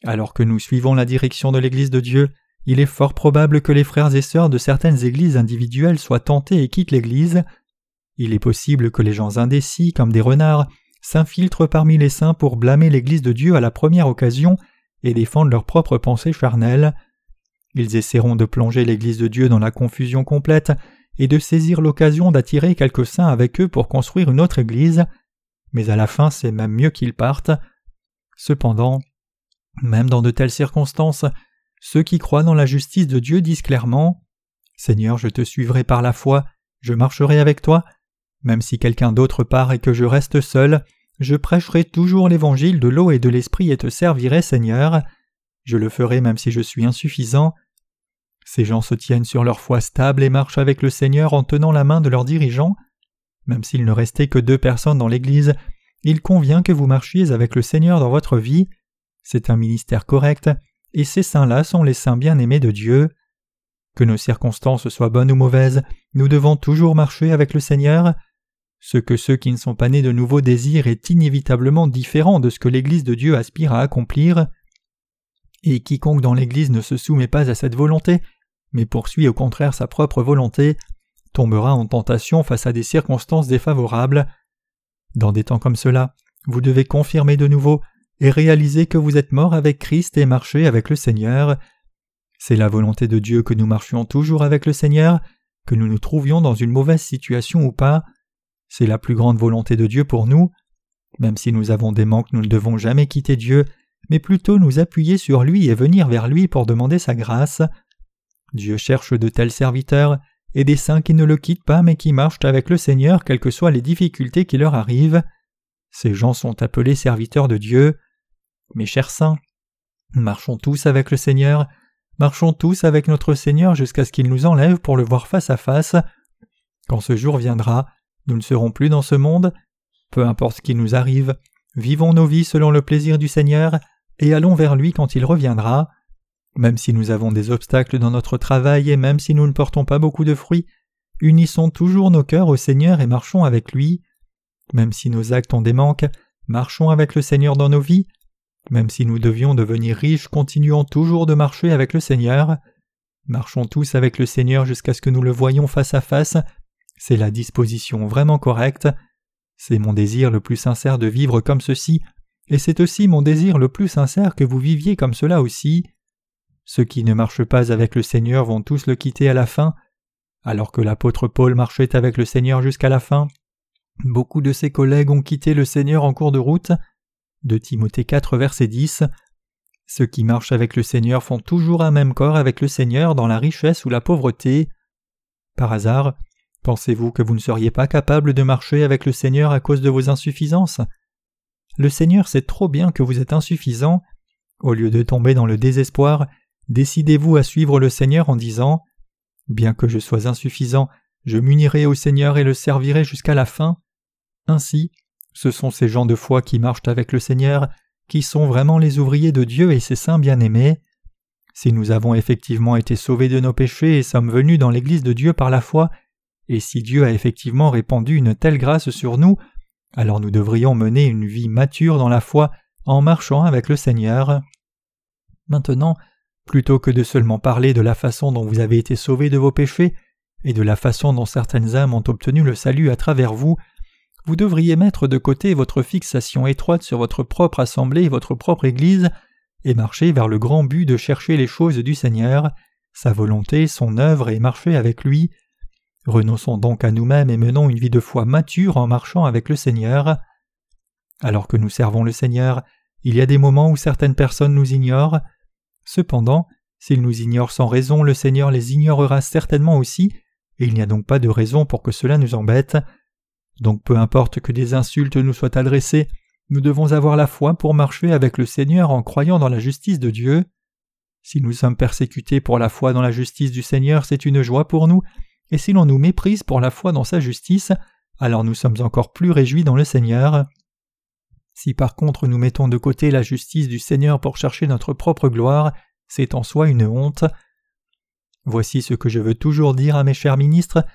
alors que nous suivons la direction de l'Église de Dieu, il est fort probable que les frères et sœurs de certaines églises individuelles soient tentés et quittent l'Église. Il est possible que les gens indécis, comme des renards, s'infiltrent parmi les saints pour blâmer l'Église de Dieu à la première occasion et défendre leurs propres pensées charnelles. Ils essaieront de plonger l'Église de Dieu dans la confusion complète et de saisir l'occasion d'attirer quelques saints avec eux pour construire une autre Église, mais à la fin c'est même mieux qu'ils partent. Cependant, même dans de telles circonstances, ceux qui croient dans la justice de Dieu disent clairement Seigneur, je te suivrai par la foi, je marcherai avec toi, même si quelqu'un d'autre part et que je reste seul, je prêcherai toujours l'évangile de l'eau et de l'esprit et te servirai, Seigneur. Je le ferai même si je suis insuffisant. Ces gens se tiennent sur leur foi stable et marchent avec le Seigneur en tenant la main de leurs dirigeants. Même s'il ne restait que deux personnes dans l'Église, il convient que vous marchiez avec le Seigneur dans votre vie. C'est un ministère correct, et ces saints-là sont les saints bien-aimés de Dieu. Que nos circonstances soient bonnes ou mauvaises, nous devons toujours marcher avec le Seigneur. Ce que ceux qui ne sont pas nés de nouveau désirent est inévitablement différent de ce que l'Église de Dieu aspire à accomplir. Et quiconque dans l'Église ne se soumet pas à cette volonté, mais poursuit au contraire sa propre volonté, tombera en tentation face à des circonstances défavorables. Dans des temps comme cela, vous devez confirmer de nouveau et réaliser que vous êtes mort avec Christ et marcher avec le Seigneur. C'est la volonté de Dieu que nous marchions toujours avec le Seigneur, que nous nous trouvions dans une mauvaise situation ou pas. C'est la plus grande volonté de Dieu pour nous. Même si nous avons des manques, nous ne devons jamais quitter Dieu, mais plutôt nous appuyer sur lui et venir vers lui pour demander sa grâce. Dieu cherche de tels serviteurs et des saints qui ne le quittent pas mais qui marchent avec le Seigneur quelles que soient les difficultés qui leur arrivent. Ces gens sont appelés serviteurs de Dieu. Mes chers saints, marchons tous avec le Seigneur, marchons tous avec notre Seigneur jusqu'à ce qu'il nous enlève pour le voir face à face. Quand ce jour viendra, nous ne serons plus dans ce monde. Peu importe ce qui nous arrive, vivons nos vies selon le plaisir du Seigneur et allons vers lui quand il reviendra. Même si nous avons des obstacles dans notre travail et même si nous ne portons pas beaucoup de fruits, unissons toujours nos cœurs au Seigneur et marchons avec lui. Même si nos actes ont des manques, marchons avec le Seigneur dans nos vies. Même si nous devions devenir riches, continuons toujours de marcher avec le Seigneur. Marchons tous avec le Seigneur jusqu'à ce que nous le voyions face à face. C'est la disposition vraiment correcte. C'est mon désir le plus sincère de vivre comme ceci, et c'est aussi mon désir le plus sincère que vous viviez comme cela aussi. Ceux qui ne marchent pas avec le Seigneur vont tous le quitter à la fin, alors que l'apôtre Paul marchait avec le Seigneur jusqu'à la fin. Beaucoup de ses collègues ont quitté le Seigneur en cours de route. De Timothée 4, verset 10. Ceux qui marchent avec le Seigneur font toujours un même corps avec le Seigneur dans la richesse ou la pauvreté. Par hasard, pensez-vous que vous ne seriez pas capable de marcher avec le Seigneur à cause de vos insuffisances? Le Seigneur sait trop bien que vous êtes insuffisant. Au lieu de tomber dans le désespoir, décidez-vous à suivre le Seigneur en disant Bien que je sois insuffisant, je m'unirai au Seigneur et le servirai jusqu'à la fin. Ainsi, ce sont ces gens de foi qui marchent avec le Seigneur, qui sont vraiment les ouvriers de Dieu et ses saints bien-aimés. Si nous avons effectivement été sauvés de nos péchés et sommes venus dans l'Église de Dieu par la foi, et si Dieu a effectivement répandu une telle grâce sur nous, alors nous devrions mener une vie mature dans la foi en marchant avec le Seigneur. Maintenant, Plutôt que de seulement parler de la façon dont vous avez été sauvés de vos péchés et de la façon dont certaines âmes ont obtenu le salut à travers vous, vous devriez mettre de côté votre fixation étroite sur votre propre assemblée et votre propre Église et marcher vers le grand but de chercher les choses du Seigneur, sa volonté, son œuvre et marcher avec lui. Renonçons donc à nous-mêmes et menons une vie de foi mature en marchant avec le Seigneur. Alors que nous servons le Seigneur, il y a des moments où certaines personnes nous ignorent, Cependant, s'ils nous ignorent sans raison, le Seigneur les ignorera certainement aussi, et il n'y a donc pas de raison pour que cela nous embête. Donc peu importe que des insultes nous soient adressées, nous devons avoir la foi pour marcher avec le Seigneur en croyant dans la justice de Dieu. Si nous sommes persécutés pour la foi dans la justice du Seigneur, c'est une joie pour nous, et si l'on nous méprise pour la foi dans sa justice, alors nous sommes encore plus réjouis dans le Seigneur. Si par contre nous mettons de côté la justice du Seigneur pour chercher notre propre gloire, c'est en soi une honte. Voici ce que je veux toujours dire à mes chers ministres.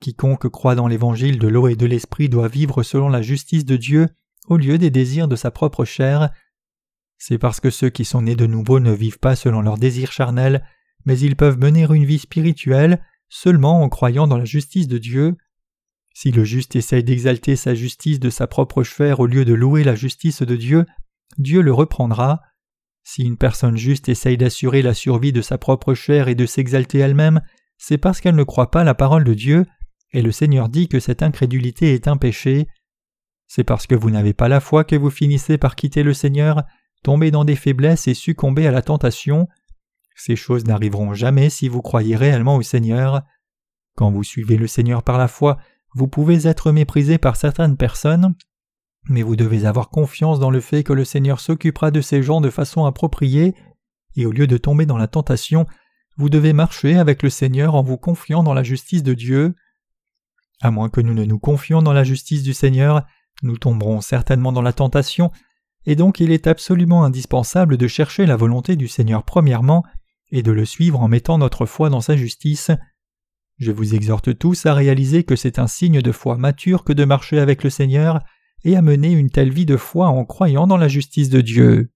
Quiconque croit dans l'évangile de l'eau et de l'esprit doit vivre selon la justice de Dieu au lieu des désirs de sa propre chair. C'est parce que ceux qui sont nés de nouveau ne vivent pas selon leurs désirs charnels, mais ils peuvent mener une vie spirituelle seulement en croyant dans la justice de Dieu. Si le juste essaye d'exalter sa justice de sa propre chair au lieu de louer la justice de Dieu, Dieu le reprendra. Si une personne juste essaye d'assurer la survie de sa propre chair et de s'exalter elle-même, c'est parce qu'elle ne croit pas la parole de Dieu, et le Seigneur dit que cette incrédulité est un péché. C'est parce que vous n'avez pas la foi que vous finissez par quitter le Seigneur, tomber dans des faiblesses et succomber à la tentation. Ces choses n'arriveront jamais si vous croyez réellement au Seigneur. Quand vous suivez le Seigneur par la foi, vous pouvez être méprisé par certaines personnes, mais vous devez avoir confiance dans le fait que le Seigneur s'occupera de ces gens de façon appropriée, et au lieu de tomber dans la tentation, vous devez marcher avec le Seigneur en vous confiant dans la justice de Dieu. À moins que nous ne nous confions dans la justice du Seigneur, nous tomberons certainement dans la tentation, et donc il est absolument indispensable de chercher la volonté du Seigneur premièrement, et de le suivre en mettant notre foi dans sa justice. Je vous exhorte tous à réaliser que c'est un signe de foi mature que de marcher avec le Seigneur et à mener une telle vie de foi en croyant dans la justice de Dieu.